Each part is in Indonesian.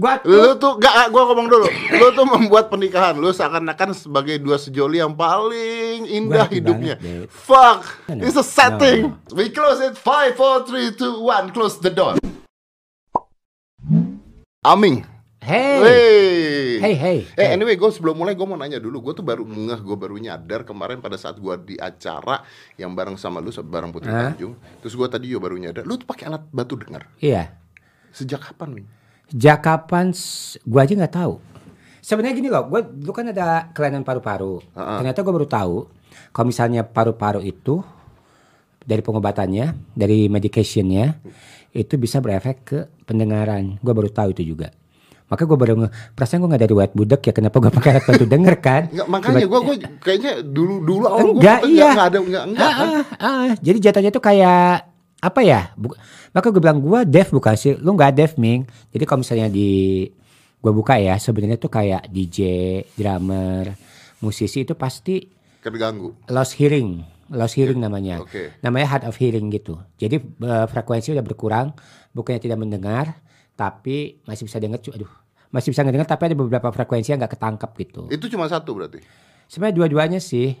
Gua tuh Lu tuh gak, gua ngomong dulu. Lu tuh membuat pernikahan lu seakan-akan sebagai dua sejoli yang paling indah happy hidupnya. banget. Fuck, No, no. it's a setting. We close it. Five, four, three, two, one. Close the door. Aming. hey. Hey. Hey, hey. Eh hey. anyway, gue sebelum mulai gue mau nanya dulu. Gue tuh baru ngeh, gue baru nyadar kemarin pada saat gue di acara yang bareng sama lu, bareng Putri Hah? Tanjung. Terus gue tadi juga baru nyadar, lu tuh pakai alat bantu dengar. Iya. Sejak kapan, Ming? Sejak kapan s- gua aja nggak tahu. Sebenarnya gini loh, gua dulu kan ada kelainan paru-paru. Heeh. Ternyata gua baru tahu kalau misalnya paru-paru itu dari pengobatannya, dari medicationnya itu bisa berefek ke pendengaran. Gua baru tahu itu juga. Maka gua baru perasaan gua nggak dari white budak ya kenapa gua pakai alat bantu denger kan? Enggak, makanya gue gue kayaknya dulu dulu awal gue enggak iya enggak ada enggak enggak Ah, kan. ah, ah. jadi jatuhnya tuh kayak apa ya Bu- maka gue bilang gue deaf bukan sih lu nggak deaf ming jadi kalau misalnya di gue buka ya sebenarnya tuh kayak DJ drummer musisi itu pasti Keganggu. lost hearing lost hearing namanya Oke. namanya hard of hearing gitu jadi eh, frekuensi udah berkurang bukannya tidak mendengar tapi masih bisa dengar aduh masih bisa ngedengar tapi ada beberapa frekuensi yang nggak ketangkap gitu Itu cuma satu berarti. sebenarnya dua-duanya sih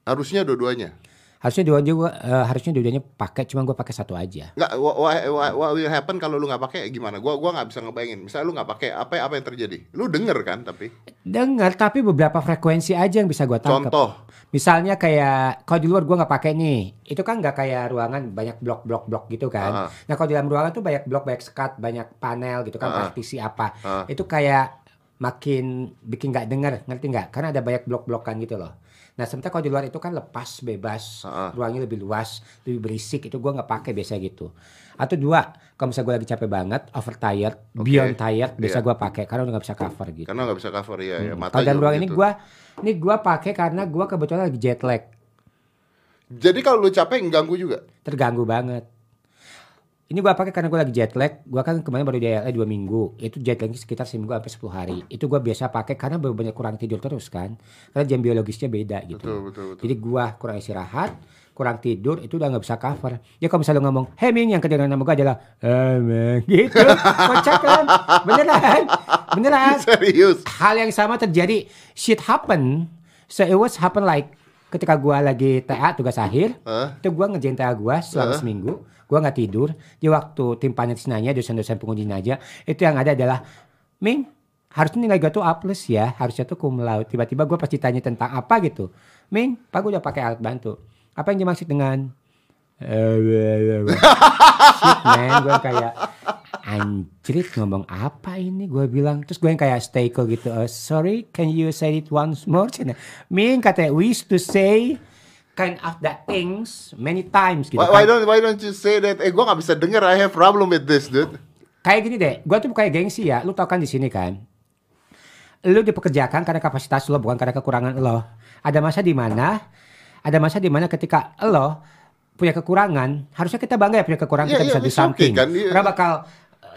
Harusnya dua-duanya. Harusnya dua-duanya gua, eh, harusnya dua-duanya pakai cuma gue pakai satu aja Enggak, what, what, what will happen kalau lu nggak pakai gimana? Gua gua nggak bisa ngebayangin. Misalnya lu nggak pakai, apa apa yang terjadi? Lu denger kan tapi. dengar tapi beberapa frekuensi aja yang bisa gue tangkap Contoh. misalnya kayak kalau di luar gue nggak pakai nih itu kan nggak kayak ruangan banyak blok blok gitu kan Ah. nah kalau di dalam ruangan tuh banyak blok banyak sekat banyak panel gitu kan Ah. partisi apa Ah. itu kayak makin bikin nggak dengar ngerti nggak karena ada banyak blok blokan gitu loh nah sementara kalau di luar itu kan lepas bebas Ah. ruangnya lebih luas lebih berisik itu gue nggak pakai biasa gitu atau dua kalau misalnya gue lagi capek banget overtired Oke. beyond tired biasa Iya. gue pakai karena udah nggak bisa cover gitu Karena nggak bisa cover ya, ya mata kalau dalam ruang ini begitu. gua ini gua pakai karena gua kebetulan lagi jet lag, Jadi kalau lu capek ganggu juga. terganggu banget. Ini gua pakai karena gua lagi jet lag. Gua kan kemarin baru di LA dua minggu. Itu jet lagnya sekitar seminggu sampai 10 hari. Itu gua biasa pakai karena banyak kurang tidur terus kan. Karena jam biologisnya beda gitu. Betul, betul, betul. Jadi gua kurang istirahat, kurang tidur itu udah nggak bisa cover. Ya kalau misalnya ngomong, "Hey Ming," yang kedengaran nama gua adalah "Eh, Ming," gitu. Kocak kan? Beneran. Beneran. Serius. hal yang sama terjadi shit happen so it was happen like ketika gua lagi TA tugas akhir Hah? itu gua ngerjain TA gua selama Hah? seminggu. Gua nggak tidur. Di waktu tim panelis nanya dosen-dosen penguji aja itu yang ada adalah Ming harusnya nilai gua tuh A plus ya. Harusnya tuh cum laude. Tiba-tiba gua pasti tanya tentang apa gitu. Ming pak gua udah pakai alat bantu. Apa yang dimaksud dengan? Shit man gue kayak anjrit ngomong apa ini gue bilang terus gue yang kayak stay cool gitu "Uh, sorry can you say it once more Cina Ming katanya we used to say kind of that things many times gitu Why, why kan. don't why don't you say that? Eh, gua nggak bisa denger. I have problem with this, dude. kayak gini deh gue tuh kayak gengsi ya lu tau kan di sini kan lu dipekerjakan karena kapasitas lo bukan karena kekurangan lo ada masa di mana ada masa di mana ketika lo punya kekurangan harusnya kita bangga ya punya kekurangan Iya, kita iya, bisa do it's okay kan, orang bakal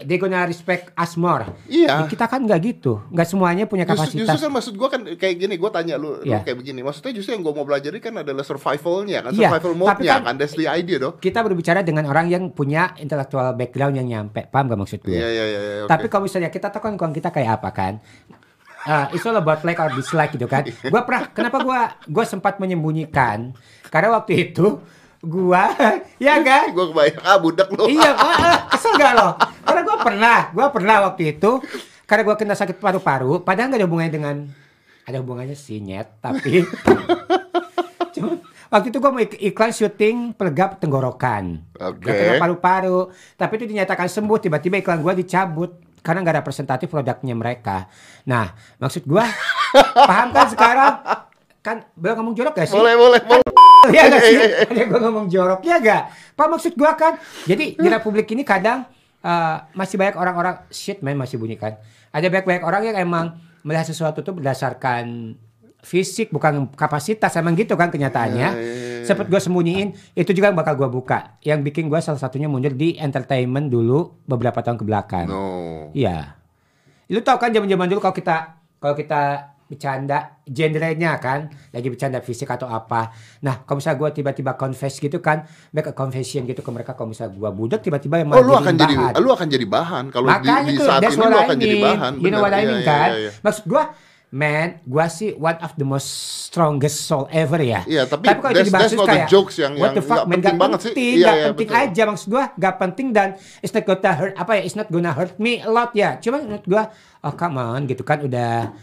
they gonna respect us more Iya. Di kita kan nggak gitu nggak semuanya punya Justru, kapasitas justru kan maksud gua kan kayak gini, gua tanya lu, lu Iya. kayak begini. Maksudnya justru yang gua mau pelajari kan adalah survivalnya kan, Iya, survival mode-nya kan- kan, that's the idea dong. kita berbicara dengan orang yang punya intellectual background yang nyampe paham gak maksud gue Iya, iya, iya, iya. Tapi kalau misalnya kita tahu kan kita kayak apa kan? Uh, it's all about like or dislike gitu kan. Gua pernah kenapa gua gua sempat menyembunyikan karena waktu itu gua ya kan? Gua kebayang ah budak lu. iya, ah, ah, kesel gak lo? Karena gua pernah, gua pernah waktu itu karena gua kena sakit paru-paru, padahal gak ada hubungannya dengan ada hubungannya sih nyet, tapi cuma waktu itu gua mau ik- iklan syuting pelegap tenggorokan. Kena paru-paru, tapi itu dinyatakan sembuh, tiba-tiba iklan gua dicabut karena nggak ada representatif produknya mereka. Nah, maksud gua paham kan sekarang? Kan belum ngomong jorok gak sih? Boleh, boleh, boleh. Iya gak sih? Eh, eh, eh. Ada gua ngomong jorok ya gak? Pak maksud gua kan, jadi di Republik ini kadang eh, masih banyak orang-orang shit man masih bunyi kan. Ada banyak-banyak orang yang emang melihat sesuatu tuh berdasarkan fisik bukan kapasitas emang gitu kan kenyataannya. Ya, ya, ya. Sempet gue sembunyiin itu juga yang bakal gua buka. Yang bikin gua salah satunya mundur di entertainment dulu beberapa tahun ke belakang. No. Iya. Lu tau kan zaman-zaman dulu kalau kita kalau kita bercanda genrenya kan lagi bercanda fisik atau apa nah kalau misalnya gue tiba-tiba confess gitu kan make a confession gitu ke mereka kalau misalnya gue budak tiba-tiba yang Oh, lu akan jadi lu akan jadi bahan kalau di, di saat ini lu I akan jadi mean. bahan. you know what I Iya, mean iya, kan iya, iya. maksud gue man gue sih one of the most strongest soul ever ya Iya, tapi kalau that's- jadi bahas that's not the kayak jokes yang- what the fuck man penting gak banget sih. penting Iya, gak iya, penting betul. aja maksud gue gak penting dan it's not gonna hurt apa ya it's not gonna hurt me a lot ya cuma menurut gue oh come on gitu kan udah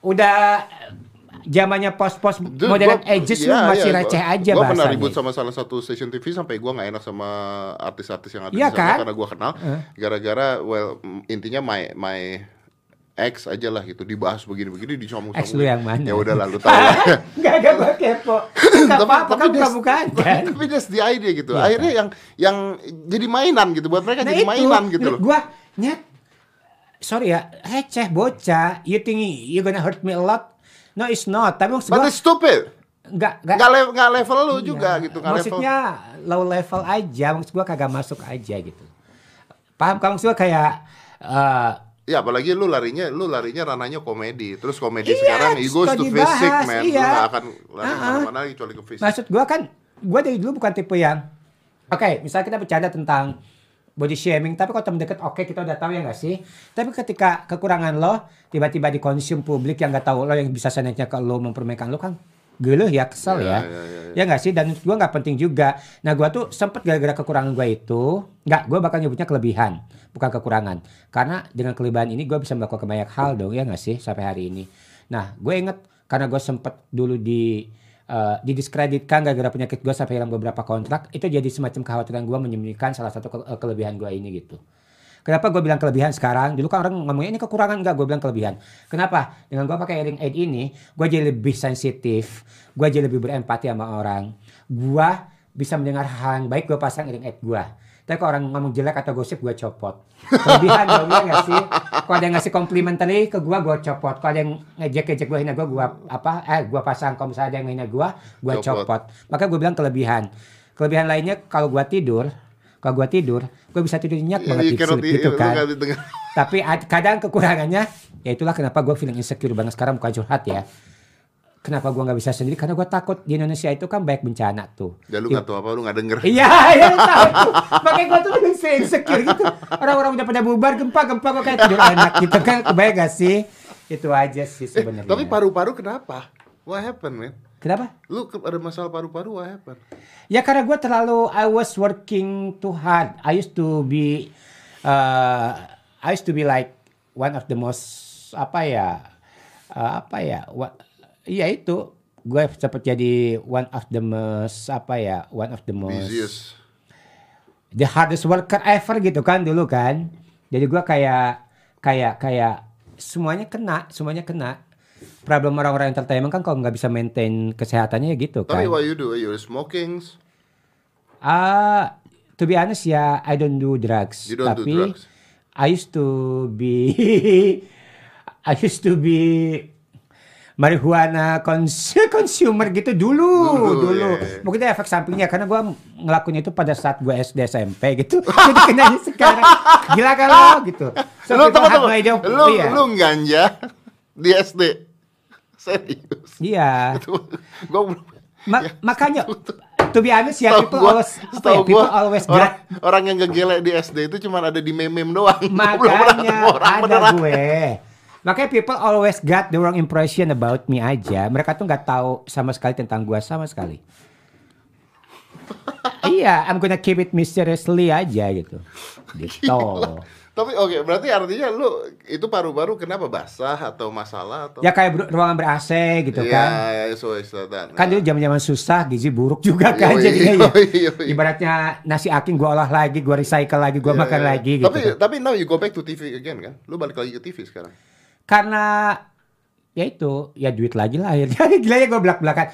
udah zamannya pos-pos modern gua- ages lu iya, masih iya, receh gua- aja Gua pernah bahasanya. ribut sama salah satu stasiun TV sampai gua nggak enak sama artis-artis yang ada Iya di sana kan? karena gua kenal. Gara-gara well mm, intinya my my ex aja lah gitu dibahas begini-begini dicomong Ex lu yang mana? Ya udah lalu tahu lah. Gak ada gue kepo. Gak apa-apa kan that's- bukan kan. tapi that's the idea gitu. Iya, Akhirnya yang yang jadi mainan gitu buat mereka Nah jadi itu, mainan gitu loh. menurut gua nyet. Sorry ya, receh bocah. You think you gonna hurt me a lot? No, it's not. Tapi maksud But gua it's stupid. nggak nggak. Nggak le- level lu Iya. juga gitu, level. Maksudnya low level aja. Maksud gua kagak masuk aja gitu. Paham? Maksud gua kayak eh, Ya apalagi lu larinya lu larinya ranahnya komedi. Terus komedi Iya, sekarang suka to fisik, man. Lu iya. gak akan lari Ah, ah. ke mana-mana kecuali ke fisik. Maksud gua kan, gua dari dulu bukan tipe yang, oke, misalnya kita bercanda tentang body shaming, tapi kalau temen deket, oke kita udah tahu ya nggak sih. Tapi ketika kekurangan lo, tiba-tiba dikonsum publik yang nggak tahu lo, yang bisa senetnya ke lo mempermainkan lo kan, geluh ya kesel Ya, ya. ya, ya, Ya nggak sih, dan gua nggak penting juga. Nah gua tuh sempet gara-gara kekurangan gua itu, nggak, gua bakal nyebutnya kelebihan, bukan kekurangan. Karena dengan kelebihan ini gua bisa melakukan banyak hal dong, ya nggak sih sampai hari ini. Nah gue inget karena gue sempet dulu di eh, didiskreditkan gara-gara penyakit gue sampai hilang beberapa kontrak, itu jadi semacam kekhawatiran gue menyembunyikan salah satu ke- eh, kelebihan gue ini gitu. Kenapa gue bilang kelebihan sekarang? Dulu kan orang ngomongnya ini kekurangan enggak, gue bilang kelebihan. Kenapa? Dengan gue pakai hearing aid ini, gue jadi lebih sensitif, gue jadi lebih berempati sama orang. Gue bisa mendengar hal yang baik, gue pasang hearing aid gue. Tapi kalau orang ngomong jelek atau gosip, gue copot. Kelebihan dong, ya nggak sih? Kalau ada yang ngasih complimentary ke gue, gue copot. Kalau ada yang ngejek-ngejek gue, hina gue, gue apa? Eh, gue pasang. Kalau misalnya ada yang hina gue, gue Copot. copot. Maka gue bilang kelebihan. Kelebihan lainnya kalau gue tidur, kalau gue tidur, gue bisa tidur nyenyak Iya, banget iya, sleep gitu iya, kan. Tapi ad- kadang kekurangannya, ya itulah kenapa gue feeling insecure banget sekarang bukan curhat ya. Kenapa gue nggak bisa sendiri? Karena gue takut di Indonesia itu kan banyak bencana tuh. Ya lu nggak tahu apa, lu nggak denger. Iya, iya tahu. Makanya gue tuh insecure gitu. Orang-orang udah pada bubar, gempa-gempa gue kayak tidur enak gitu kan. Kebayang gak sih? Itu aja sih Eh, sebenarnya. tapi paru-paru kenapa? What happened, man? Kenapa? Lu ada masalah paru-paru, what happened? Ya karena gue terlalu I was working too hard. I used to be uh, I used to be like one of the most apa ya uh, apa ya what ya itu gue sempat jadi one of the most apa ya one of the most Busiest. the hardest worker ever gitu kan dulu kan. Jadi gua kayak kayak kayak semuanya kena, semuanya kena. Problem orang-orang entertainment kan kalau nggak bisa maintain kesehatannya ya gitu kan. Tapi what you do? You're smoking. Ah, to be honest ya, I don't do drugs. You don't do tapi drugs. I used to be, I used to be marijuana cons- consumer gitu dulu, Dulu, dulu. iya, iya. Mungkin efek sampingnya karena gua ngelakuin itu pada saat gue SD SMP gitu. Jadi kenanya sekarang. Gila kan lo gitu. So lu people tunggu, Lu iya. lu ganja di SD. Serius. Iya. Belum Ma- makanya to be honest ya Setahu people gua- always apa ya, people gua, always orang, orang yang gegele di SD itu cuma ada di meme-meme doang. Gua belum pernah Makanya ketemu orang ada beneran. gue. Makanya people always got the wrong impression about me aja. Mereka tuh nggak tahu sama sekali tentang gue sama sekali. iya, I'm gonna keep it mysteriously aja gitu. Gitu. Tapi oke, berarti artinya lu itu paru-paru kenapa basah atau masalah atau Ya kayak ruangan ber AC gitu Iya, kan. iya, so it's that. Kan dulu zaman-zaman susah, gizi buruk juga kan Yoi, jadinya ya. yoi, yoi. Ibaratnya nasi aking gua olah lagi, gua recycle lagi, gua Iya, makan iya. lagi gitu. Tapi kan. tapi now you go back to TV again kan? Lu balik lagi ke TV sekarang. Karena ya itu ya duit lagi lah akhirnya. Gila ya gue belak belakan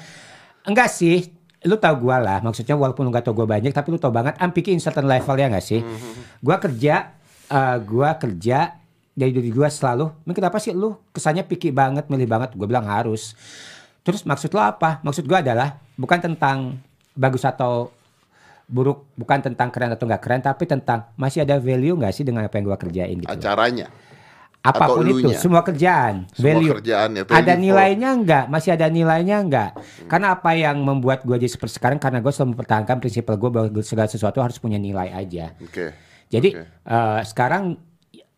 enggak sih lu tau gue lah maksudnya walaupun lu gak tau gue banyak tapi lu tau banget I'm picking in certain level ya gak sih? Gue kerja eh gue kerja dari diri gue selalu "Men, kenapa sih lu kesannya picky banget milih banget? Gue bilang harus. Terus maksud lo apa? Maksud gue adalah bukan tentang bagus atau buruk bukan tentang keren atau nggak keren tapi tentang masih ada value nggak sih dengan apa yang gue kerjain gitu Acaranya. Apa pun itu, semua kerjaan, Semua value. kerjaan ya, ada for- nilainya enggak? Masih ada nilainya enggak? Karena apa yang membuat gue jadi seperti sekarang karena gue selalu mempertahankan prinsip gue bahwa segala sesuatu harus punya nilai aja. Oke. Jadi Oke. eh, sekarang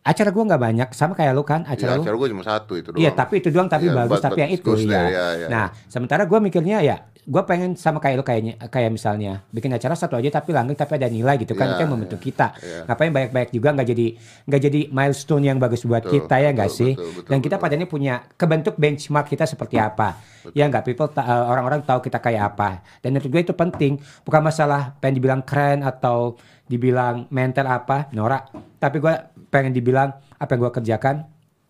acara gue nggak banyak sama kayak lu kan Ya, acara lu. acara gue cuma satu itu doang. Iya tapi itu doang tapi Iya, bagus but- tapi but yang itu ya. ya, ya. Nah sementara gue mikirnya ya gue pengen sama kayak lu kayaknya kayak misalnya bikin acara satu aja tapi langgeng tapi ada nilai gitu kan Iya, itu yang membentuk iya, kita. iya. Ngapain banyak-banyak juga nggak jadi nggak jadi milestone yang bagus buat Betul, kita ya nggak sih? betul, betul, Dan kita betul. padanya punya kebentuk benchmark kita seperti apa. Ya nggak people ta- eh, orang-orang tahu kita kayak apa. Dan menurut gue itu penting bukan masalah pengen dibilang keren atau dibilang mental apa norak tapi gue pengen dibilang apa yang gue kerjakan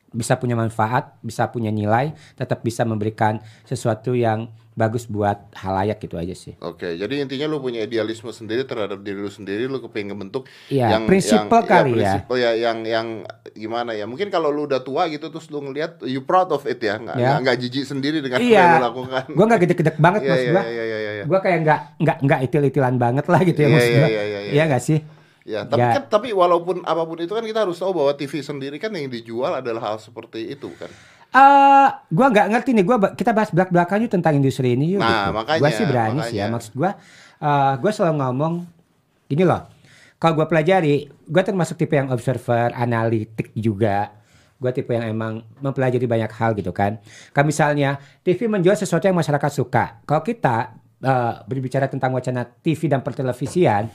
bisa punya manfaat, bisa punya nilai, tetap bisa memberikan sesuatu yang bagus buat halayak gitu aja sih. Oke, jadi intinya lu punya idealisme sendiri terhadap diri lu sendiri, lu kepengen ngebentuk Iya, prinsipal kali ya. prinsipal ya. yang yang gimana ya? Mungkin kalau lu udah tua gitu terus lu ngelihat you proud of it ya, nggak Ya. nggak jijik sendiri dengan apa yang Iya, lu lakukan. gue nggak gede-gede banget Iya, mas iya, gue. iya, iya, iya, iya. Gue kayak nggak nggak nggak itil-itilan banget lah gitu ya Iya, maksud iya, gue. iya, iya, iya. Iya nggak sih? Ya, tapi Ya. kan tapi walaupun apa pun itu kan kita harus tahu bahwa TV sendiri kan yang dijual adalah hal seperti itu kan. Eh, gua nggak ngerti nih. Gua kita bahas belak belakan yuk tentang industri ini yuk. Nah, gitu. makanya, Gua sih berani sih ya. Maksud gua, eh, gua selalu ngomong gini loh. Kalau gua pelajari, gua termasuk tipe yang observer, analitik juga. Gua tipe yang emang mempelajari banyak hal gitu kan. Kalau misalnya TV menjual sesuatu yang masyarakat suka. Kalau kita eh, berbicara tentang wacana TV dan pertelevisian,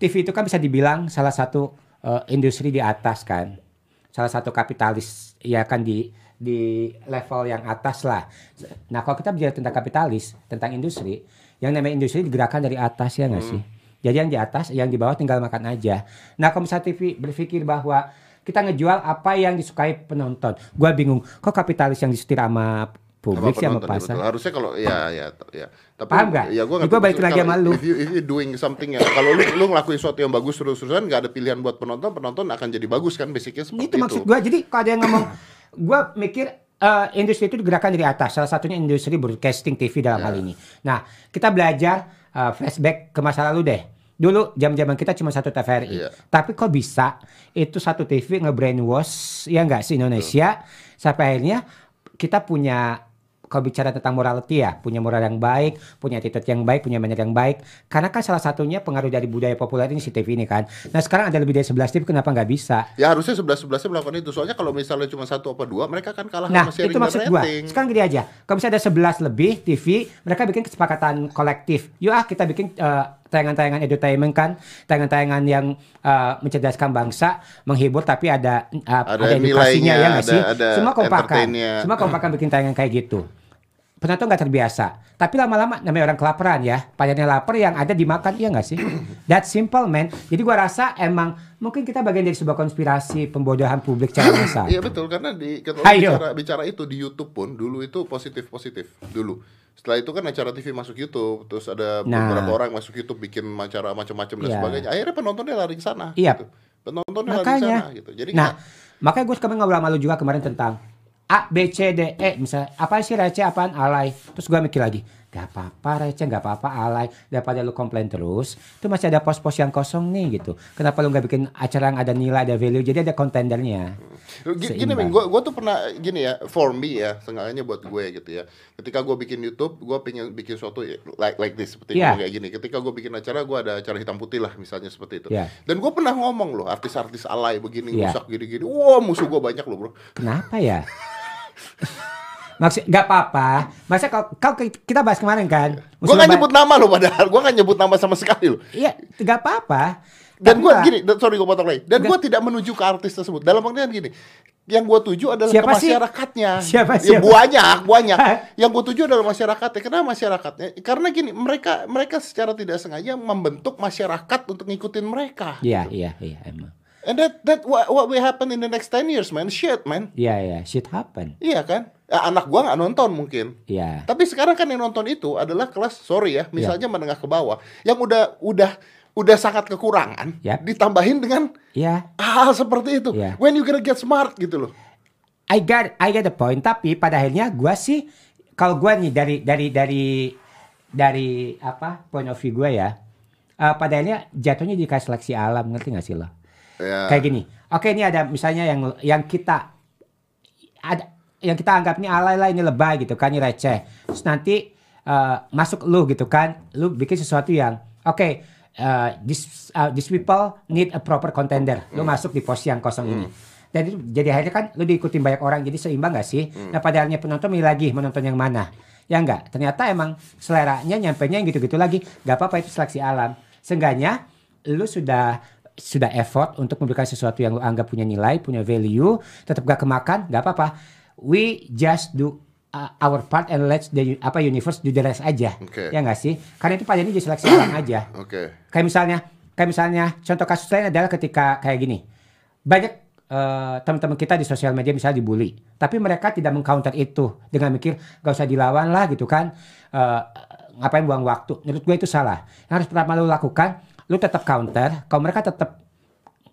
TV itu kan bisa dibilang salah satu eh, industri di atas kan. Salah satu kapitalis ya kan di di level yang atas lah. Nah, kalau kita bicara tentang kapitalis, tentang industri, yang namanya industri digerakkan dari atas ya nggak sih? Jadi yang di atas, yang di bawah tinggal makan aja. Nah, kalau misalnya TV berpikir bahwa kita ngejual apa yang disukai penonton. Gua bingung, kok kapitalis yang disetir sama publik sih sama ya, pasar? betul. Harusnya kalau ya ya ya. Tapi Paham nggak? Ya gua Gua balik lagi sama lu. If you, if you doing something yang kalau lu lu ngelakuin sesuatu yang bagus terus-terusan nggak ada pilihan buat penonton, penonton akan jadi bagus kan basicnya seperti itu maksud gua. Jadi kalau ada yang ngomong gua mikir eh, industri itu digerakkan dari atas. Salah satunya industri broadcasting TV dalam hal ini. Nah kita belajar eh, flashback ke masa lalu deh. Dulu jam-jaman kita cuma satu TVRI Iya. tapi kok bisa? Itu satu TV nge-brainwash ya nggak sih Indonesia? Sampai akhirnya kita punya kalau bicara tentang morality ya, punya moral yang baik, punya attitude yang baik, punya manner yang baik. Karena kan salah satunya pengaruh dari budaya populer ini si TV ini kan. Nah sekarang ada lebih dari 11 TV, kenapa nggak bisa? Ya harusnya sebelas sebelasnya melakukan itu. Soalnya kalau misalnya cuma satu apa dua, mereka kan kalah Nah, sama sharing itu maksud gua. Sekarang gini aja. Kalau misalnya ada 11 lebih TV, mereka bikin kesepakatan kolektif. Yuk ah kita bikin eh, tayangan-tayangan entertainment kan, tayangan-tayangan yang eh, mencerdaskan bangsa, menghibur tapi ada eh, ada, Ada edukasinya nilainya, ya nggak ada- sih? ada Semua kompakan. Semua kompakan bikin tayangan kayak gitu. Penonton nggak terbiasa. Tapi lama-lama namanya orang kelaparan ya. Padahal lapar yang ada dimakan, iya nggak sih? That simple man. Jadi gua rasa emang mungkin kita bagian dari sebuah konspirasi pembodohan publik secara massal. Iya betul karena di kalau bicara bicara itu di YouTube pun dulu itu positif positif dulu. Setelah itu kan acara TV masuk YouTube, terus ada Nah. beberapa orang masuk YouTube bikin acara macam-macam dan Iya. sebagainya. Akhirnya penontonnya lari ke sana. Iya. gitu. Penontonnya lari ke Makanya. sana gitu. Jadi nah, nggak- makanya gue kemarin ngobrol sama lu juga kemarin tentang A, B, C, D, E misalnya. Apa sih receh, apaan alay. Terus gue mikir lagi, gak apa-apa receh, gak apa-apa alay. Daripada lu komplain terus, itu masih ada pos-pos yang kosong nih gitu. Kenapa lu gak bikin acara yang ada nilai, ada value, jadi ada kontendernya. Gini. Ming, gue tuh pernah gini ya, for me ya, sengaja buat gue gitu ya. Ketika gue bikin YouTube, gue pengen bikin suatu ya, like like this seperti Iya. kayak gini. Ketika gue bikin acara, gue ada acara hitam putih lah, misalnya seperti itu. Iya. Dan gue pernah ngomong loh, artis-artis alay begini, Iya. rusak gini-gini. Wah, musuh gue banyak loh bro. Kenapa ya? Maksud gak apa-apa. Masa kalau, kalau kita bahas kemarin kan. Gue musuh gak ba- nyebut nama loh padahal, gue gak nyebut nama sama sekali loh. Iya, gak apa-apa. Dan gue gua- gini, dan- sorry gue potong lagi. Dan Nggak. gue tidak menuju ke artis tersebut. Dalam pengertian gini, yang gue tuju adalah Siapa ke sih? masyarakatnya. Siapa, Ya, siapa? banyak, banyak. yang gue tuju adalah masyarakatnya. Kenapa masyarakatnya? Karena gini, mereka mereka secara tidak sengaja membentuk masyarakat untuk ngikutin mereka. Iya, iya, iya emang. And that that what, what will happen in the next 10 years, man. Shit, man. Iya, iya, shit happen. Iya kan? Ya, anak gua nggak nonton mungkin. Iya. Tapi sekarang kan yang nonton itu adalah kelas sorry ya, misalnya menengah ke bawah yang udah udah udah sangat kekurangan, Yap. ditambahin dengan Iya. hal seperti itu. Iya. When you gonna get smart gitu loh. I got I get the point tapi pada akhirnya gua sih kalau gua nih dari dari dari dari apa point of view gua ya eh, pada akhirnya jatuhnya di kayak seleksi alam ngerti gak sih lo Ya. kayak gini Oke ini ada misalnya yang yang kita ada yang kita anggap ini alay lah ini lebay gitu kan ini receh. Terus nanti eh, masuk lu gitu kan, lu bikin sesuatu yang oke eh, this uh, these people need a proper contender. Lu masuk di posisi yang kosong ini. Dan itu jadi akhirnya kan lu diikutin banyak orang jadi seimbang gak sih? Nah pada akhirnya penonton milih lagi menonton yang mana? Ya enggak. Ternyata emang seleranya nyampe nya yang gitu-gitu lagi. Gak apa-apa itu seleksi alam. Seenggaknya lu sudah sudah effort untuk memberikan sesuatu yang lu anggap punya nilai, punya value, tetap gak kemakan, gak apa-apa. We just do uh, our part and let's the apa universe do the rest aja. Oke. Ya enggak sih? Karena itu pada ini jadi seleksi alam aja. Oke. Kayak misalnya, kayak misalnya contoh kasus lain adalah ketika kayak gini. Banyak eh, teman-teman kita di sosial media misalnya dibully, tapi mereka tidak mengcounter itu dengan mikir gak usah dilawan lah gitu kan. Eh, ngapain buang waktu? Menurut gue itu salah. Yang harus pertama lu lakukan, lu tetap counter. Kalau mereka tetap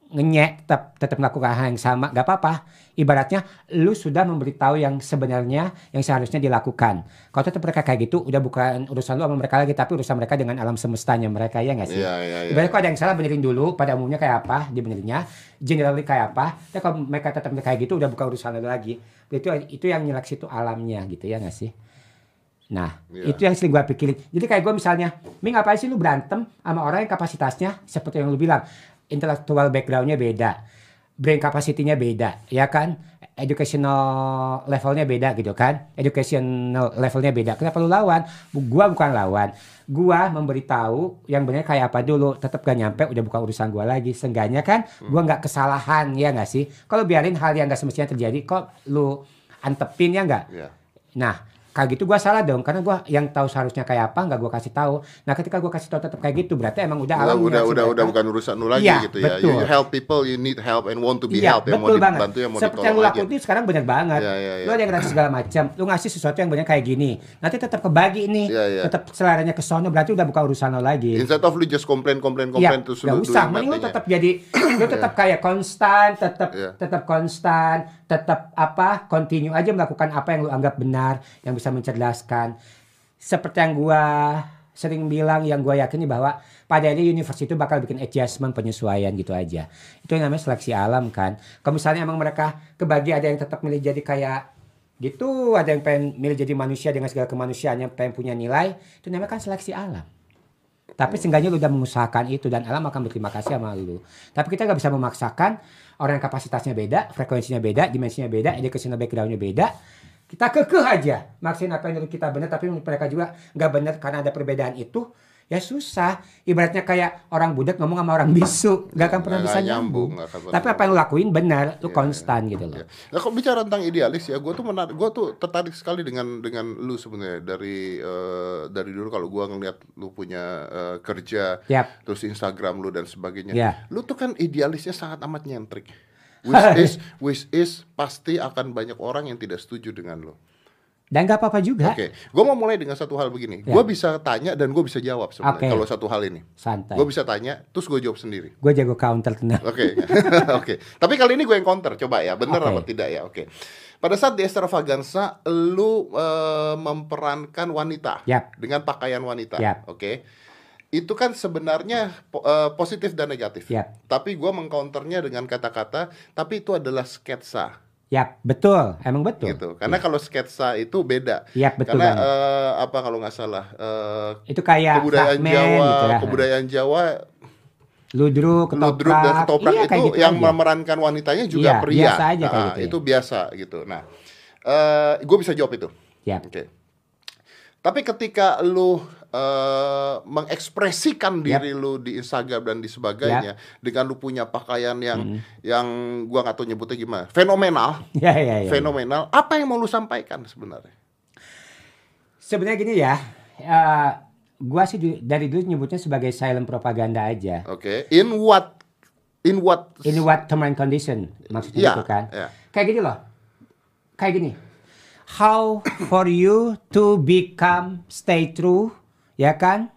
ngenyek, tetap tetap melakukan hal yang sama, gak apa-apa. Ibaratnya lu sudah memberitahu yang sebenarnya yang seharusnya dilakukan. Kalau tetap mereka kayak gitu, udah bukan urusan lu sama mereka lagi, tapi urusan mereka dengan alam semestanya mereka ya nggak sih? Iya, iya, iya. Ibaratnya kalau ada yang salah benerin dulu, pada umumnya kayak apa, dibenerinnya, generally kayak apa. Tapi kalau mereka tetap kayak gitu, udah bukan urusan lu lagi. Itu itu yang nyeleksi itu alamnya gitu ya nggak sih? Nah, Iya. itu yang sering gue pikirin. Jadi kayak gue misalnya, Mi ngapain sih lu berantem sama orang yang kapasitasnya seperti yang lu bilang, intellectual backgroundnya beda, brain capacity-nya beda, ya kan? Educational levelnya beda gitu kan? Educational levelnya beda. Kenapa lu lawan? Gua bukan lawan. Gua memberitahu yang benar kayak apa dulu. Tetap gak nyampe, udah bukan urusan gua lagi. Seenggaknya kan, gua nggak kesalahan ya nggak sih? Kalau biarin hal yang nggak semestinya terjadi, kok lu antepin ya nggak? Iya. Nah, kayak gitu gua salah dong karena gua yang tahu seharusnya kayak apa nggak gua kasih tahu. Nah, ketika gua kasih tahu tetap kayak gitu berarti emang udah alam udah, udah, udah bukan urusan lu lagi Iya, gitu ya. betul. You help people, you need help and want to be Iya, helped. Yang mau betul banget. dibantu, yang mau Seperti yang lu lakuin sekarang bener banget. Iya, iya, iya. Lu ada yang gratis segala macam. Lu ngasih sesuatu yang bener kayak gini. Nanti tetap kebagi nih. Iya, iya. Tetap seleranya ke sono berarti udah bukan urusan lo lagi. Instead of lu just complain, complain, Iya, complain terus nggak lu usah. Mending lu ya. tetap jadi, lu tetap kayak konstan, tetap Iya. tetap konstan, tetap apa, continue aja melakukan apa yang lu anggap benar, yang bisa mencerdaskan. Seperti yang gua sering bilang, yang gua yakini bahwa pada ini universe itu bakal bikin adjustment, penyesuaian gitu aja. Itu yang namanya seleksi alam kan. Kalau misalnya emang mereka kebagi ada yang tetap milih jadi kayak gitu, ada yang pengen milih jadi manusia dengan segala kemanusiaannya, pengen punya nilai, itu namanya kan seleksi alam. Tapi seenggaknya lu udah mengusahakan itu dan alam akan berterima kasih sama lu. Tapi kita nggak bisa memaksakan orang yang kapasitasnya beda, frekuensinya beda, dimensinya beda, educational backgroundnya beda. Kita kekeh aja maksain apa yang menurut kita benar, tapi menurut mereka juga nggak benar karena ada perbedaan itu. Ya susah. Ibaratnya kayak orang budak ngomong sama orang bisu, nggak akan pernah Nggak bisa nyambung, nyambung. Tapi apa yang lu lakuin benar, lu Iya, konstan gitu loh. Ya. Nah, kalau bicara tentang idealis ya, gue tuh menarik, gue tuh tertarik sekali dengan dengan lu sebenarnya dari eh, dari dulu kalau gue ngeliat lu punya eh, kerja, Yap. terus Instagram lu dan sebagainya, Ya. lu tuh kan idealisnya sangat amat nyentrik. Which is, which is pasti akan banyak orang yang tidak setuju dengan lu. Dan nggak apa-apa juga. Oke, gue mau mulai dengan satu hal begini. Ya. Gue bisa tanya dan gue bisa jawab sebenarnya Oke. kalau satu hal ini. Santai. Gue bisa tanya, terus gue jawab sendiri. Gue jago counter tenang. Oke, oke. Tapi kali ini gue yang counter, coba ya, bener Oke. apa tidak ya? Oke. Pada saat di extravaganza, lu eh, memperankan wanita Yap. dengan pakaian wanita, Yap. oke? Itu kan sebenarnya po- eh, positif dan negatif. Yap. Tapi gue mengcounternya dengan kata-kata, tapi itu adalah sketsa, Yap, betul. Emang betul. gitu. Karena kalau sketsa itu beda. Yap, betul Karena banget. eh, apa kalau nggak salah eh, Itu kayak kebudayaan Jawa, gitu ya. kebudayaan Jawa Ludruk, ketoprak. ludruk dan ketoprak Iya, kayak itu gitu yang aja. memerankan wanitanya juga Iya, pria. biasa aja kayak Nah, gitu ya. Itu biasa gitu. Nah, eh gue bisa jawab itu. Yap. Oke. Tapi ketika lu eh, mengekspresikan Yap. diri lu di Instagram dan di sebagainya dengan lu punya pakaian yang yang gua nggak tahu nyebutnya gimana, fenomenal, Ya, ya, ya. fenomenal. Apa yang mau lu sampaikan sebenarnya? Sebenarnya gini ya, eh, gua sih dari dulu nyebutnya sebagai silent propaganda aja. Oke, in what in what In what term and condition maksudnya Iya, gitu kan? iya. Kayak gini loh, kayak gini. How for you to become stay true, ya kan?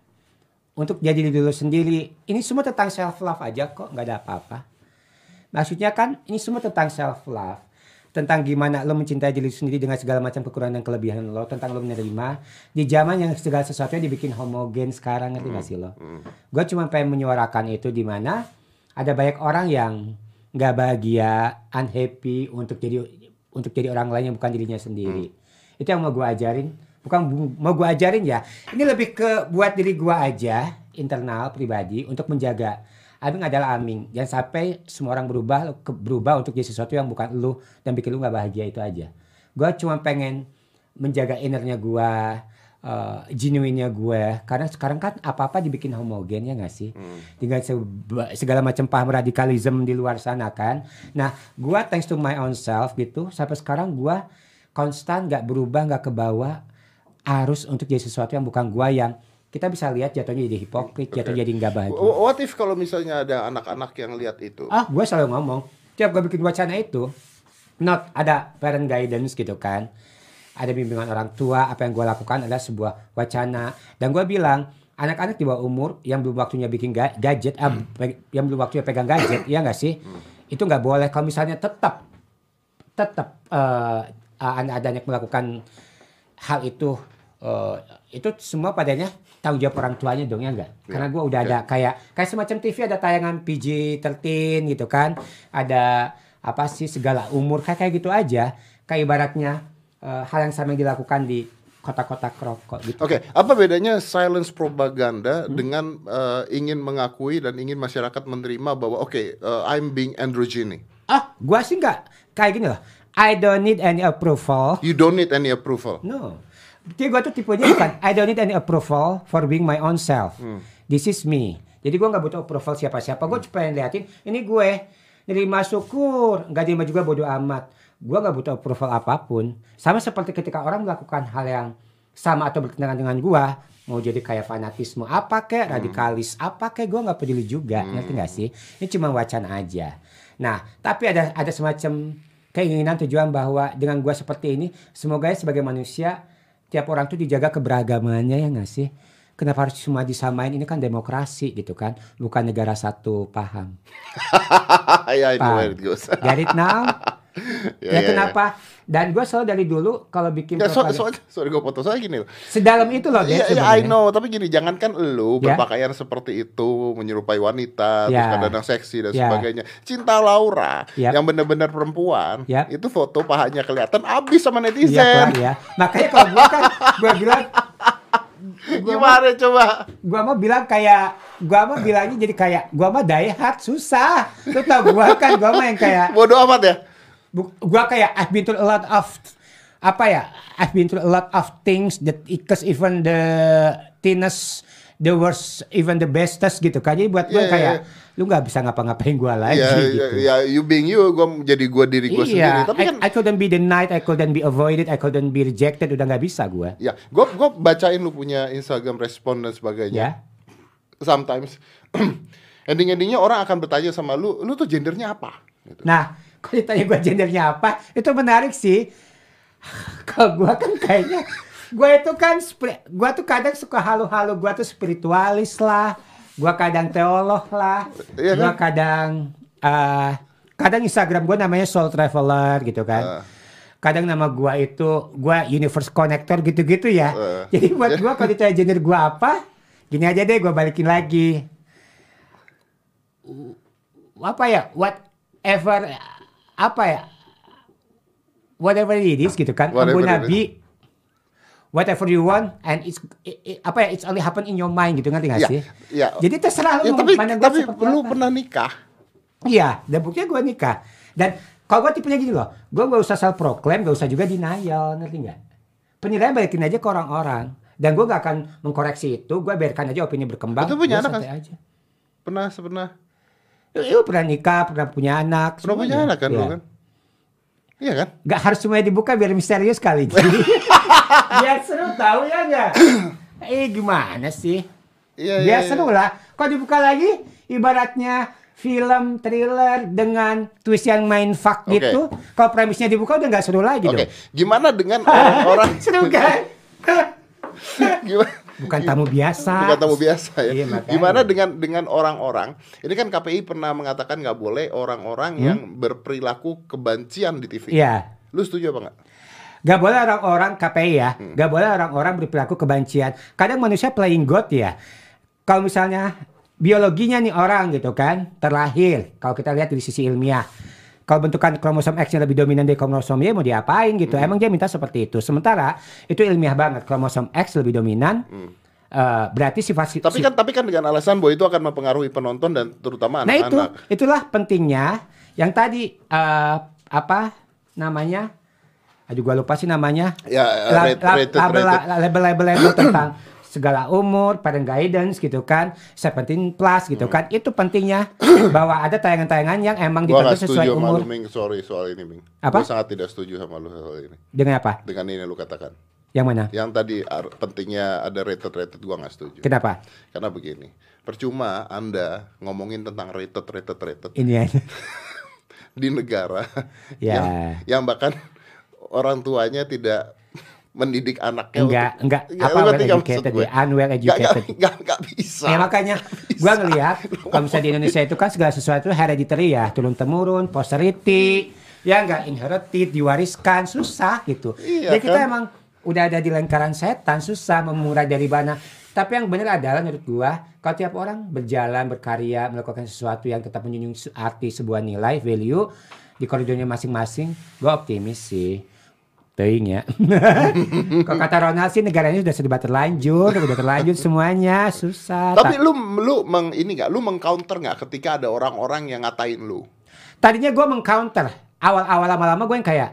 Untuk jadi diri dulu sendiri. Ini semua tentang self love aja kok, nggak ada apa-apa. Maksudnya kan ini semua tentang self love. Tentang gimana lo mencintai diri sendiri dengan segala macam kekurangan dan kelebihan lo. Tentang lo menerima. Di zaman yang segala sesuatunya dibikin homogen sekarang ngerti gak sih lo? Gue cuma pengen menyuarakan itu di mana ada banyak orang yang nggak bahagia, unhappy untuk jadi untuk jadi orang lain yang bukan dirinya sendiri. Itu yang mau gue ajarin. Bukan bu- mau gue ajarin ya. Ini lebih ke buat diri gue aja internal pribadi untuk menjaga. Abing adalah Aming. Jangan sampai semua orang berubah berubah untuk jadi sesuatu yang bukan lu dan bikin lu nggak bahagia itu aja. Gue cuma pengen menjaga innernya gue, uh, genuinenya gue. Karena sekarang kan apa-apa dibikin homogen ya nggak sih? Dengan seba- segala macam paham radikalisme di luar sana kan. Nah, gue thanks to my own self gitu. Sampai sekarang gue konstan nggak berubah nggak ke bawah arus untuk jadi sesuatu yang bukan gue yang kita bisa lihat jatuhnya jadi hipokrit, jatuh jadi nggak bahagia. Wh- What if kalau misalnya ada anak-anak yang lihat itu? Ah, gue selalu ngomong, tiap gue bikin wacana itu, not ada parent guidance gitu kan, ada bimbingan orang tua, apa yang gue lakukan adalah sebuah wacana, dan gue bilang anak-anak di bawah umur yang belum waktunya bikin ga- gadget, ah, pe- yang belum waktunya pegang gadget, ya nggak sih? Itu nggak boleh kalau misalnya tetap tetap eh ada adanya melakukan hal itu eh, itu semua padanya tanggung jawab orang tuanya dong ya enggak karena gua udah ada kayak kayak semacam TV ada tayangan PG-13 gitu kan ada apa sih segala umur kayak kayak gitu aja kayak ibaratnya eh, hal yang sama yang dilakukan di kota-kota rokok gitu Oke, apa bedanya silence propaganda Hmm. dengan eh, ingin mengakui dan ingin masyarakat menerima bahwa oke, eh, I'm being androgyny. ah gua sih nggak kayak gini loh I don't need any approval You don't need any approval. No. Jadi gue tuh tipenya bukan I don't need any approval for being my own self. This is me. Jadi gue nggak butuh approval siapa-siapa. Gue cuma pengen liatin ini gue nerima syukur, nggak nerima juga bodoh amat. Gue nggak butuh approval apa pun. Sama seperti ketika orang melakukan hal yang sama atau bertentangan dengan gue, mau jadi kayak fanatisme apa kek, radikalis apa kek, gue nggak peduli juga, ngerti nggak sih? Ini cuma wacana aja. Nah, tapi ada ada semacam keinginan tujuan bahwa dengan gua seperti ini semoga ya sebagai manusia tiap orang tuh dijaga keberagamannya ya nggak sih kenapa harus semua disamain ini kan demokrasi gitu kan bukan negara satu paham ya, I know Paham. where it goes. get it now Ya, ya, ya, ya. Dan gua selalu dari dulu kalau bikin Ya, so, so, sorry gue potong saya gini loh. sedalam itu loh Iya, iya, I know, tapi gini, jangankan lu Ya. berpakaian seperti itu, menyerupai wanita, terus Ya. kadang-kadang seksi dan Ya. sebagainya. Cinta Laura, Ya. yang benar-benar perempuan, Ya. itu foto pahanya kelihatan abis sama Iya netizen. Pak, ya makanya kalau gua kan gua bilang Gimana coba? gua mah bilang kayak gua mah bilangnya jadi kayak gua mah die hard susah lu tau gua kan gua mah yang kayak Bodoh amat ya? Bu- gua kayak I've been through a lot of apa ya I've been through a lot of things that because even the thinnest the worst even the bestest gitu kan jadi buat gua iya, kayak iya. lu nggak bisa ngapa-ngapain gua lagi Ya, gitu ya, ya, you being you, gue jadi gue diri gue sendiri. iya Tapi I, kan, I couldn't be denied I couldn't be avoided I couldn't be rejected udah nggak bisa gua ya, gue gue bacain lu punya Instagram respon dan sebagainya. ya Sometimes ending-endingnya orang akan bertanya sama lu, lu tuh gendernya apa? Gitu. Nah, kalau ditanya gue gendernya apa, itu menarik sih. kalau gue kan kayaknya, gue itu kan, gue tuh kadang suka halu-halu, gue tuh spiritualis lah, gue kadang teolog lah, Iya gue kan? kadang, eh, kadang Instagram gue namanya Soul Traveler gitu kan. Ah. Kadang nama gue itu, gue Universe Connector gitu-gitu ya. Ah. Jadi buat gue kalau ditanya gender gue apa, gini aja deh gue balikin lagi. Apa ya, whatever, apa ya, whatever it is gitu kan. Whatever it Nabi, whatever you want, and it's, i- i- apa ya, it's only happen in your mind gitu, ngerti gak Ya, sih? ya. Jadi terserah Ya, lu tapi gua tapi seperti lu apa. pernah nikah? Iya, dan buktinya gue nikah. Dan kalau gue tipenya gini loh, gue gak usah self proclaim, gak usah juga denial, ngerti nggak? Penilaian balikin aja ke orang-orang. Dan gue gak akan mengkoreksi itu, gue biarkan aja opini berkembang. Itu punya anak kan? aja. Pernah pernah Lu pernah nikah, pernah punya anak. pernah punya anak kan Iya. lu kan? Iya kan? Gak harus semuanya dibuka biar misterius kali. biar seru tahu ya nggak? eh gimana sih? Iya, Biar iya, seru iya. lah. Kalau dibuka lagi, ibaratnya film thriller dengan twist yang main fuck Oke. gitu. Kalau premisnya dibuka udah nggak seru lagi Oke, dong. gimana dengan orang-orang seru kan? gimana? Bukan tamu biasa. Bukan tamu biasa ya. Iya, makanya. Gimana dengan dengan orang-orang? Ini kan KPI pernah mengatakan nggak boleh orang-orang yang berperilaku kebencian di TV. Hmm? Iya. Lu setuju apa nggak? Gak boleh orang-orang KPI ya, Hmm. gak boleh orang-orang berperilaku kebencian. Kadang manusia playing God ya. Kalau misalnya biologinya nih orang gitu kan terlahir kalau kita lihat dari sisi ilmiah kalau bentukan kromosom X-nya lebih dominan dari kromosom Y mau diapain gitu? Emang dia minta seperti itu. Sementara itu ilmiah banget. Kromosom X lebih dominan eh, berarti sifat Tapi kan tapi kan dengan alasan bahwa itu akan mempengaruhi penonton dan terutama Nah itu, anak-anak. itulah pentingnya. Yang tadi eh, apa namanya? Aduh gua lupa sih namanya. Ya, la- label-label label tentang segala umur, parent guidance gitu kan, 17 plus gitu kan. Itu pentingnya bahwa ada tayangan-tayangan yang emang Gua gak sesuai umur. lu, Ming. Sorry soal ini, Ming. Apa? Gua sangat tidak setuju sama lu soal ini. Dengan apa? Dengan ini lu katakan. Yang mana? Yang tadi pentingnya ada rated-rated gua nggak setuju. Kenapa? Karena begini, percuma Anda ngomongin tentang rated rated rated Ini ya. di negara Ya. yang yang bahkan orang tuanya tidak mendidik anaknya Enggak, untuk- enggak Ya, apa well educated gue? ya, unwell educated. nggak nggak bisa. Ya makanya gua ngelihat kalau misalnya di Indonesia itu kan segala sesuatu hereditary ya, turun temurun, posterity, ya enggak inherited, diwariskan, susah gitu. Iya, Jadi kita kan? emang udah ada di lingkaran setan, susah memulai dari mana. Tapi yang benar adalah menurut gua, kalau tiap orang berjalan, berkarya, melakukan sesuatu yang tetap menjunjung arti sebuah nilai, value di koridornya masing-masing, gua optimis sih. Teuing ya. Kalau kata Ronald sih negaranya sudah serba terlanjur, udah terlanjur semuanya, susah. Tapi lu lu meng, ini nggak, lu mengcounter nggak ketika ada orang-orang yang ngatain lu? Tadinya gue mengcounter. Awal-awal lama-lama gue yang kayak,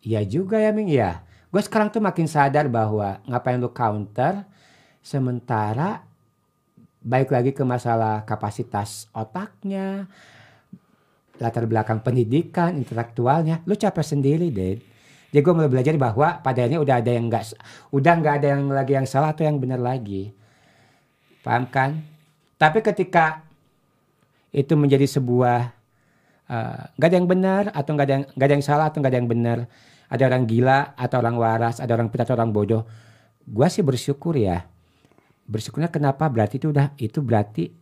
iya juga ya Ming, iya. Gue sekarang tuh makin sadar bahwa ngapain lu counter, sementara baik lagi ke masalah kapasitas otaknya, latar belakang pendidikan, intelektualnya, lu capek sendiri, deh. Jadi gue mulai belajar bahwa pada akhirnya udah ada yang enggak, udah nggak ada yang lagi yang salah atau yang benar lagi. Paham kan? Tapi ketika itu menjadi sebuah eh, nggak ada yang benar atau nggak ada yang nggak ada yang salah atau nggak ada yang benar ada orang gila atau orang waras ada orang pintar atau orang bodoh gua sih bersyukur ya bersyukurnya kenapa berarti itu udah itu berarti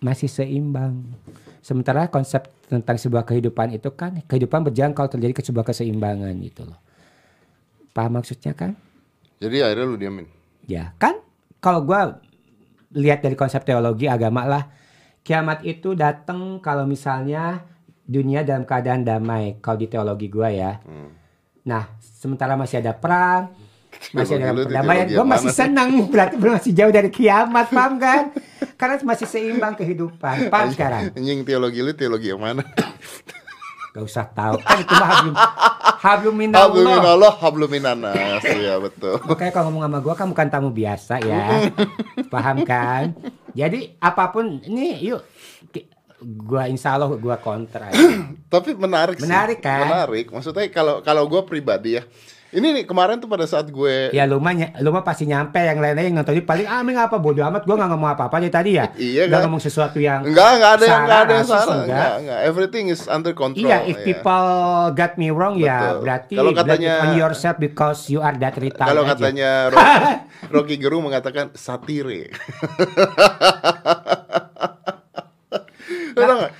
masih seimbang. Sementara konsep tentang sebuah kehidupan itu kan kehidupan berjalan kalau terjadi ke sebuah keseimbangan gitu loh. Paham maksudnya kan Jadi akhirnya lu diamin. Ya kan? Kalau gua lihat dari konsep teologi agama lah kiamat itu datang kalau misalnya dunia dalam keadaan damai kalau di teologi gua ya. Nah sementara masih ada perang masih ada perdamaian teologi gue masih sih? senang berarti belum masih jauh dari kiamat paham kan karena masih seimbang kehidupan paham sekarang Nying teologi lu teologi yang mana? gak usah tahu kan itu mah hablum hablum minallah Habluminallah, habluminanas. Iya betul. Makanya kalau ngomong sama gua kan bukan tamu biasa ya. Paham kan? Jadi apa pun ini yuk gua insya Allah gua counter aja. Tapi menarik sih. Menarik, kan? Menarik. Maksudnya kalau kalau gue pribadi ya. Ini nih kemarin tuh pada saat gue Ya lu mah ny- lu mah pasti nyampe yang lainnya yang nonton paling ah Ming apa bodoh amat gua nggak ngomong apa-apa dari tadi ya. Iya, Nggak kan? ngomong sesuatu yang Enggak, enggak ada yang enggak ada yang salah. enggak. Enggak. Everything is under control. Iya, if ya. people got me wrong ya Betul. berarti Kalau katanya- on yourself because you are that retard Kalau aja. katanya Rocky, Rocky Gerung mengatakan satire. Nggak?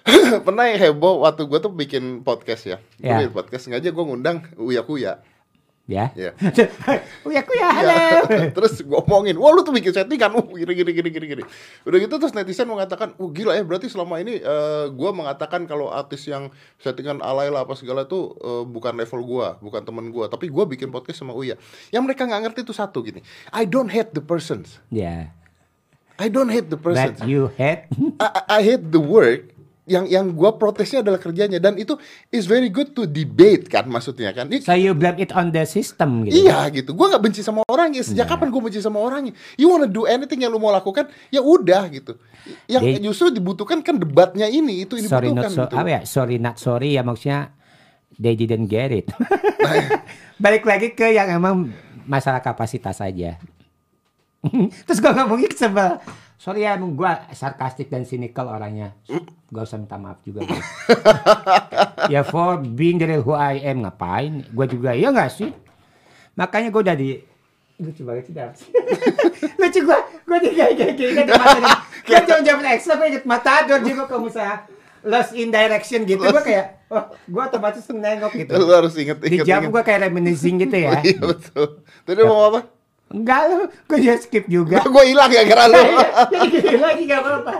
Pernah yang heboh waktu gue tuh bikin podcast ya. Gue Ya. bikin podcast sengaja gue ngundang Uya Kuya. Ya. Ya. Uya kuya Ya. halo. terus gue omongin, wah lu tuh bikin settingan, uh gini gini gini gini gini. Udah gitu terus netizen mengatakan, uh gila ya berarti selama ini eh, gua mengatakan kalau artis yang settingan alay lah apa segala tuh eh, bukan level gua, bukan temen gua, tapi gua bikin podcast sama Uya. Yang mereka nggak ngerti itu satu gini, I don't hate the persons, Ya. I don't hate the persons, But you hate I- I hate the work. Yang yang gua protesnya adalah kerjanya dan itu is very good to debate kan maksudnya kan. Ini So you blame it on the system gitu. Iya gitu, gue nggak benci sama orangnya. Sejak Iya. kapan gue benci sama orangnya? You wanna do anything yang lu mau lakukan, ya udah gitu. Yang They- justru dibutuhkan kan debatnya ini, itu yang sorry dibutuhkan not so gitu. apa ya sorry not sorry ya maksudnya they didn't get it balik lagi ke yang emang masalah kapasitas saja terus gua ngomongin sebel sorry ya emang gua sarkastik dan cynical orangnya gak usah minta maaf juga gua. ya for being the real who I am ngapain gua juga iya gak sih makanya gua udah di lucu banget sih Dap. lucu gua gua di kayak kayak mata kan jangan jangan ekstra gua inget matador juga kalau misalnya lost in direction gitu gua kayak oh gua otomatis nengok gitu Lu harus inget di inget. jam inget. gua kayak reminiscing gitu ya iya betul. Tadi mau apa? Enggak lu, gue juga skip juga. gue hilang ya gara lu. Jadi gini lagi gak apa-apa.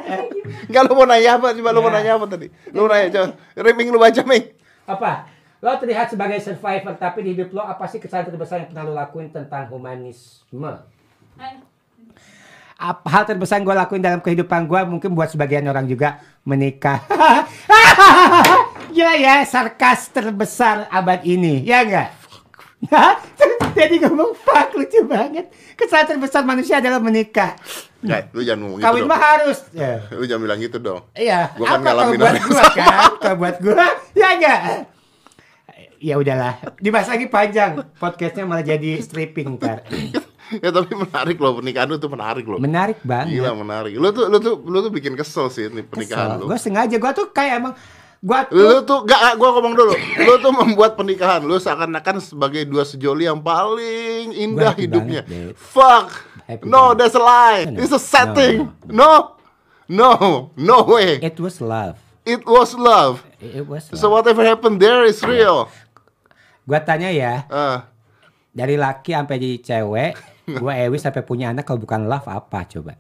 Enggak lu mau nanya apa? Coba lu mau Ya. nanya apa tadi? Lu nanya coba. Reming lu baca, Ming. Apa? Lo terlihat sebagai survivor, tapi di hidup lo apa sih kesalahan terbesar yang pernah lo lakuin tentang humanisme? Apa hal terbesar yang gue lakuin dalam kehidupan gue mungkin buat sebagian orang juga menikah. Gila ya, sarkas terbesar abad ini, ya enggak? Jadi ngomong fuck lucu banget. Kesalahan terbesar manusia adalah menikah. Enggak, lu jangan ngomong gitu Kawin mah harus. Ya. Lu jangan bilang gitu dong. Iya, Gua kan ngalamin buat gua kan? Kalau buat gua, ya enggak. Ya udahlah, dibahas lagi panjang. Podcastnya malah jadi stripping ntar. ya tapi menarik loh pernikahan lu tuh menarik loh. Menarik banget. Gila menarik. Lu tuh lu tuh lu tuh bikin kesel sih nih pernikahan lu. Gue sengaja, gua tuh kayak emang gua Lu tuh tuh gak, gua ngomong dulu. Lu tuh membuat pernikahan lu seakan-akan sebagai dua sejoli yang paling indah hidupnya. banget. Fuck. Happy No, banget. that's a lie. No, It's a no, setting. No. No, no way. it was love. It was love. It was love. So whatever happened there is real. Gua tanya ya, Ah, dari laki sampai jadi cewek, gua Ewis sampai punya anak kalau bukan love apa coba?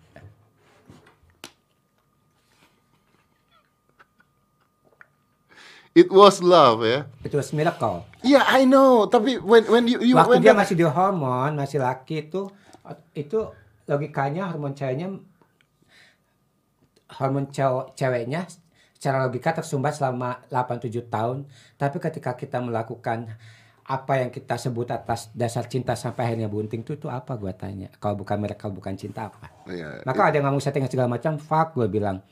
It was love ya. It was miracle. Yeah, I know. Tapi when when you, you Waktu when dia masih di hormon, masih laki itu itu logikanya hormon ceweknya hormon cewek ceweknya secara logika tersumbat selama 87 tahun. Tapi ketika kita melakukan apa yang kita sebut atas dasar cinta sampai akhirnya bunting itu tuh apa gua tanya. Kalau bukan miracle bukan cinta apa? Iya, Maka ada yang ngomong setting segala macam, fuck gue bilang.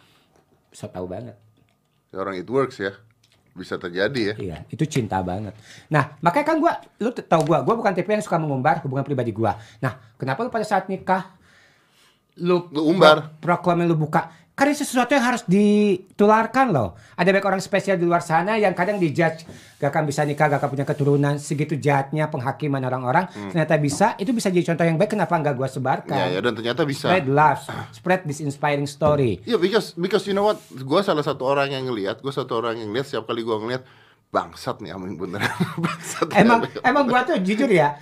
So tau banget. orang it works ya. Bisa terjadi ya. Iya, itu cinta banget. Nah, makanya kan gua, lu tau gua, gua bukan tipe yang suka mengumbar hubungan pribadi gua. Nah, kenapa lu pada saat nikah, lu, Lu umbar. pro- proklamen lu buka? Karena itu sesuatu yang harus ditularkan loh. Ada banyak orang spesial di luar sana yang kadang dijudge gak akan bisa nikah, gak akan punya keturunan, segitu jahatnya penghakiman orang-orang. Ternyata bisa, itu bisa jadi contoh yang baik. Kenapa nggak gua sebarkan? Hmm. Ya, ya dan ternyata bisa. Spread love, spread this inspiring story. Iya, because because you know what? Gua salah satu orang yang ngelihat, gua satu orang yang ngelihat setiap kali gua ngelihat bangsat nih Amin beneran. bangsat. Emang, emang gua tuh jujur ya,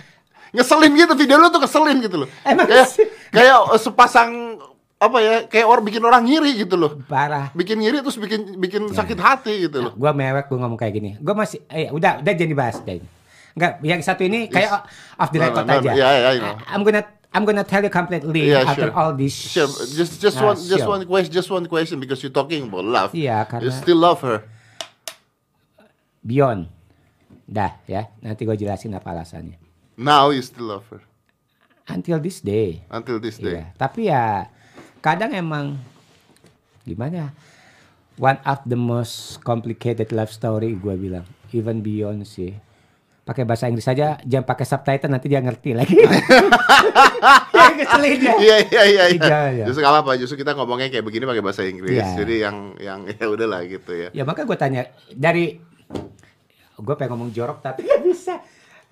ngeselin gitu video lu tuh keselin gitu loh. Emang kayak kayak eh, sepasang apa ya? Kayak orang bikin orang ngiri gitu loh. parah. Bikin ngiri terus bikin bikin Ya. sakit hati gitu loh. Gua mewek gue ngomong kayak gini. Gua masih eh udah udah jadi bahas deh. Enggak, yang satu ini kayak off the No, no, record no, aja. yeah, yeah, I know. I'm gonna I'm gonna tell you completely Yeah, after sure. all this. Sure, just just Nah, one just sure. one question just one question because you're talking about love. Iya, You karena still love her. beyond. Dah ya, nanti gue jelasin apa alasannya. Now you still love her Until this day. until this day. Iya, tapi ya kadang emang gimana ya? One of the most complicated love story gue bilang, even beyond sih. Pakai bahasa Inggris saja, jangan pakai subtitle nanti dia ngerti lagi. ya, keselin dia. Iya iya iya. iya. Iya, iya. Justru nggak apa Justru kita ngomongnya kayak begini pakai bahasa Inggris. Iya. Jadi yang yang ya udahlah gitu ya. Ya maka gue tanya dari gue pengen ngomong jorok tapi nggak bisa.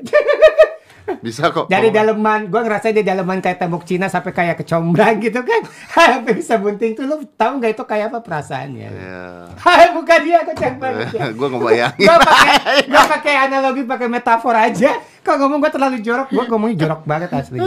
Bisa kok. Dari ngomong. daleman, gue ngerasa dia daleman kayak tembok Cina sampai kayak kecombrang gitu kan. Sampai bisa bunting tuh, lu tahu nggak itu kayak apa perasaannya? Ya. Hai, bukan dia kocak banget ya. gue ngebayangin. Gue pakai gue pakai analogi, pakai metafor aja. Kalau ngomong gue terlalu jorok, gue ngomongnya jorok banget asli.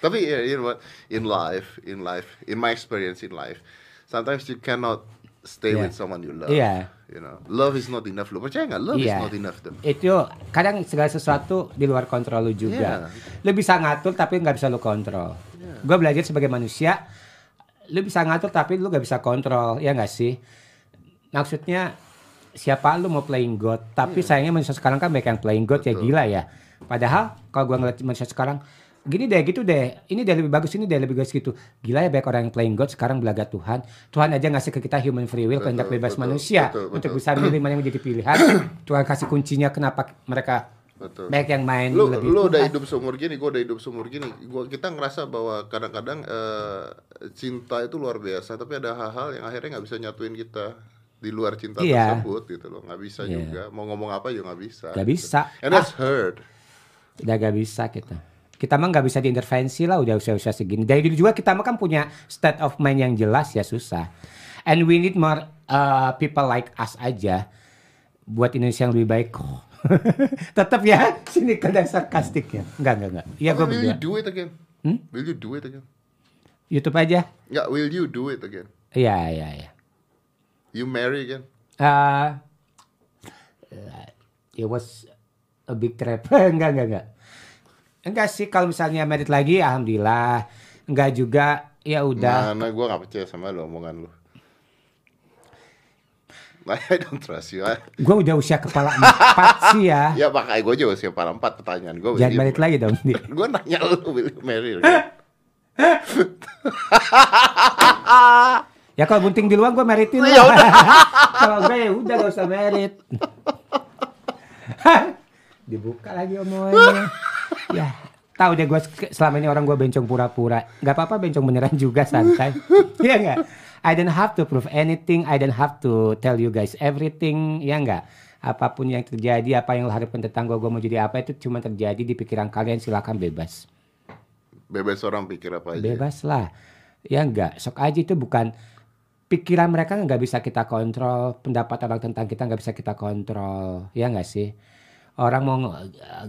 Tapi ya, you know what? In life, in life, in my experience in life, sometimes you cannot stay Yeah. with someone you love. Iya. You know, love is not enough. Lu percaya nggak? Love is Iya. not enough tuh. Itu kadang segala sesuatu di luar kontrol lu juga. Lu bisa ngatur tapi nggak bisa lu kontrol. Gue belajar sebagai manusia, lu bisa ngatur tapi lu nggak bisa kontrol, ya nggak sih? Maksudnya siapa lu mau playing God, tapi sayangnya manusia sekarang kan banyak yang playing God ya gila ya. Padahal kalau gua ngeliat manusia sekarang gini deh gitu deh ini deh lebih bagus ini deh lebih bagus gitu gila ya banyak orang yang playing God sekarang belaga Tuhan Tuhan aja ngasih ke kita human free will kehendak bebas betul, manusia betul, untuk betul. bisa milih mana yang menjadi pilihan Tuhan kasih kuncinya kenapa mereka Betul. banyak yang main lu lebih lu udah hidup seumur gini, gue udah hidup seumur gini. Gua kita ngerasa bahwa kadang-kadang eh, cinta itu luar biasa, tapi ada hal-hal yang akhirnya nggak bisa nyatuin kita di luar cinta Iya. tersebut gitu loh, nggak bisa Iya. juga. Mau ngomong apa juga nggak bisa. Nggak gitu. bisa. And that's hurt. udah gak bisa kita kita mah nggak bisa diintervensi lah udah usia-usia segini dari dulu juga kita mah kan punya state of mind yang jelas ya susah and we need more uh, people like us aja buat Indonesia yang lebih baik Tetap ya, sini kadang sarkastik ya. Enggak, enggak, enggak. Iya gue will you do it again? Hmm? Will you do it again? YouTube aja. Enggak, will you do it again? Iya, iya, iya. You marry again? Uh, it was a big trap. enggak, enggak, enggak. Enggak sih kalau misalnya merit lagi alhamdulillah. Enggak juga ya udah. Mana gue gak percaya sama lu omongan lu. I don't trust you. Gue udah usia kepala empat sih ya. Ya makanya gue juga siapa empat pertanyaan gue. Jangan balik lagi dong. Gue nanya lu will you marry? Ya kalau bunting di luar gue meritin Ya lah. kalau gue ya udah gak usah merit. Dibuka lagi omongannya. Ya tahu deh gue selama ini orang gue bencong pura-pura. Gak apa-apa bencong beneran juga santai. Iya nggak? I don't have to prove anything. I don't have to tell you guys everything. Ya nggak? Apa pun yang terjadi, apa yang lo harapkan tentang gue, gue mau jadi apa itu cuma terjadi di pikiran kalian. Silakan bebas. Bebas orang pikir apa aja. Bebas lah. Ya enggak, sok aja itu bukan pikiran mereka nggak bisa kita kontrol, pendapat orang tentang kita nggak bisa kita kontrol, ya enggak sih? Orang mau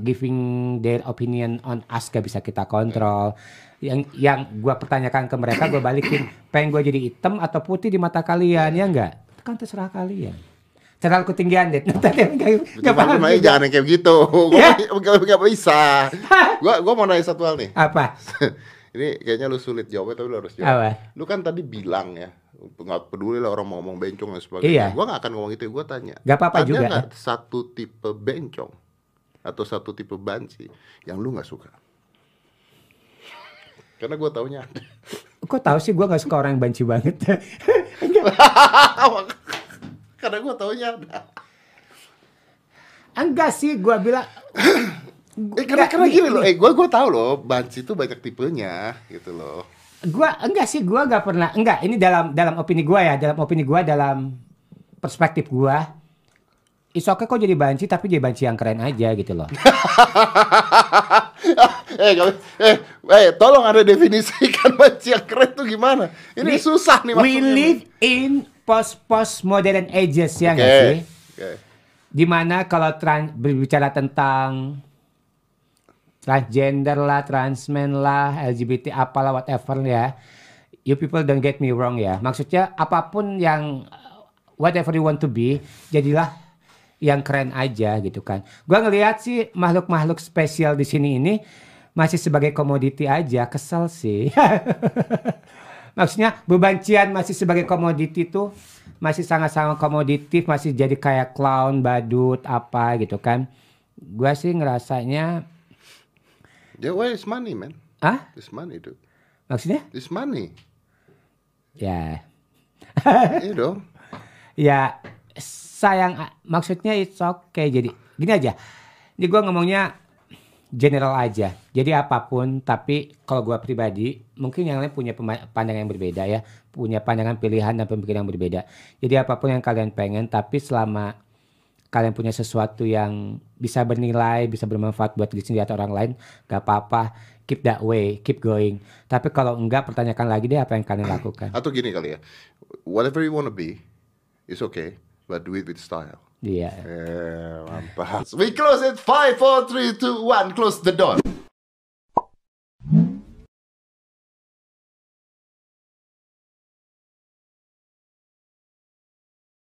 giving their opinion on us gak bisa kita kontrol. Yang yang gua pertanyakan ke mereka, gua balikin, pengen gua jadi hitam atau putih di mata kalian, ya enggak? Kan terserah kalian. Terlalu ketinggian deh. Tadi Cuma paham juga. jangan yang kayak gitu. Gue gak bisa. Gue gua mau nanya satu hal nih. Apa? Ini kayaknya lu sulit jawabnya tapi lu harus jawab. Apa? Lu kan tadi bilang ya, nggak peduli lah orang mau ngomong bencong dan sebagainya. Iya. Gua nggak akan ngomong itu. Gua tanya. Gak apa-apa juga. nggak satu tipe bencong atau satu tipe banci yang lu nggak suka? Karena gua taunya ada. Kok tahu sih gua nggak suka orang yang banci banget. Karena gua taunya ada. Enggak sih, gua bilang Eh, karena, karena gini loh, eh gua gua tahu loh, banci itu banyak tipenya gitu loh. Gua enggak sih gua nggak pernah enggak ini dalam dalam opini gua ya dalam opini gua dalam perspektif gua It's okay kok jadi banci tapi jadi banci yang keren aja gitu loh. eh, eh, eh, tolong ada definisikan banci yang keren tuh gimana? Ini We- susah nih We maksudnya. live in post post modern ages ya Oke, nggak sih? oke. Di mana kalau berbicara tentang transgender lah, transmen lah, LGBT apalah whatever ya. You people don't get me wrong ya. Maksudnya apa pun yang whatever you want to be, jadilah yang keren aja gitu kan. Gua ngelihat sih makhluk-makhluk spesial di sini ini masih sebagai komoditi aja, kesel sih. Maksudnya bebancian masih sebagai komoditi tuh masih sangat-sangat komoditif, masih jadi kayak clown, badut, apa gitu kan. Gua sih ngerasanya, Yeah, where is money, man? ah This money, dude. maksudnya This money. ya Iya dong. ya sayang maksudnya it's okay jadi gini aja ini gua ngomongnya general aja jadi apa pun tapi kalau gua pribadi mungkin yang lain punya pandangan yang berbeda ya punya pandangan pilihan dan pemikiran yang berbeda jadi apa pun yang kalian pengen tapi selama kalian punya sesuatu yang bisa bernilai bisa bermanfaat buat diri sendiri atau orang lain gak apa-apa keep that way keep going tapi kalau enggak pertanyakan lagi deh apa yang kalian lakukan Atau gini kali ya. Whatever you wanna be, is okay, but do it with style. dia Eh, mantap. We close it. Five, four, three, two, one. Close the door.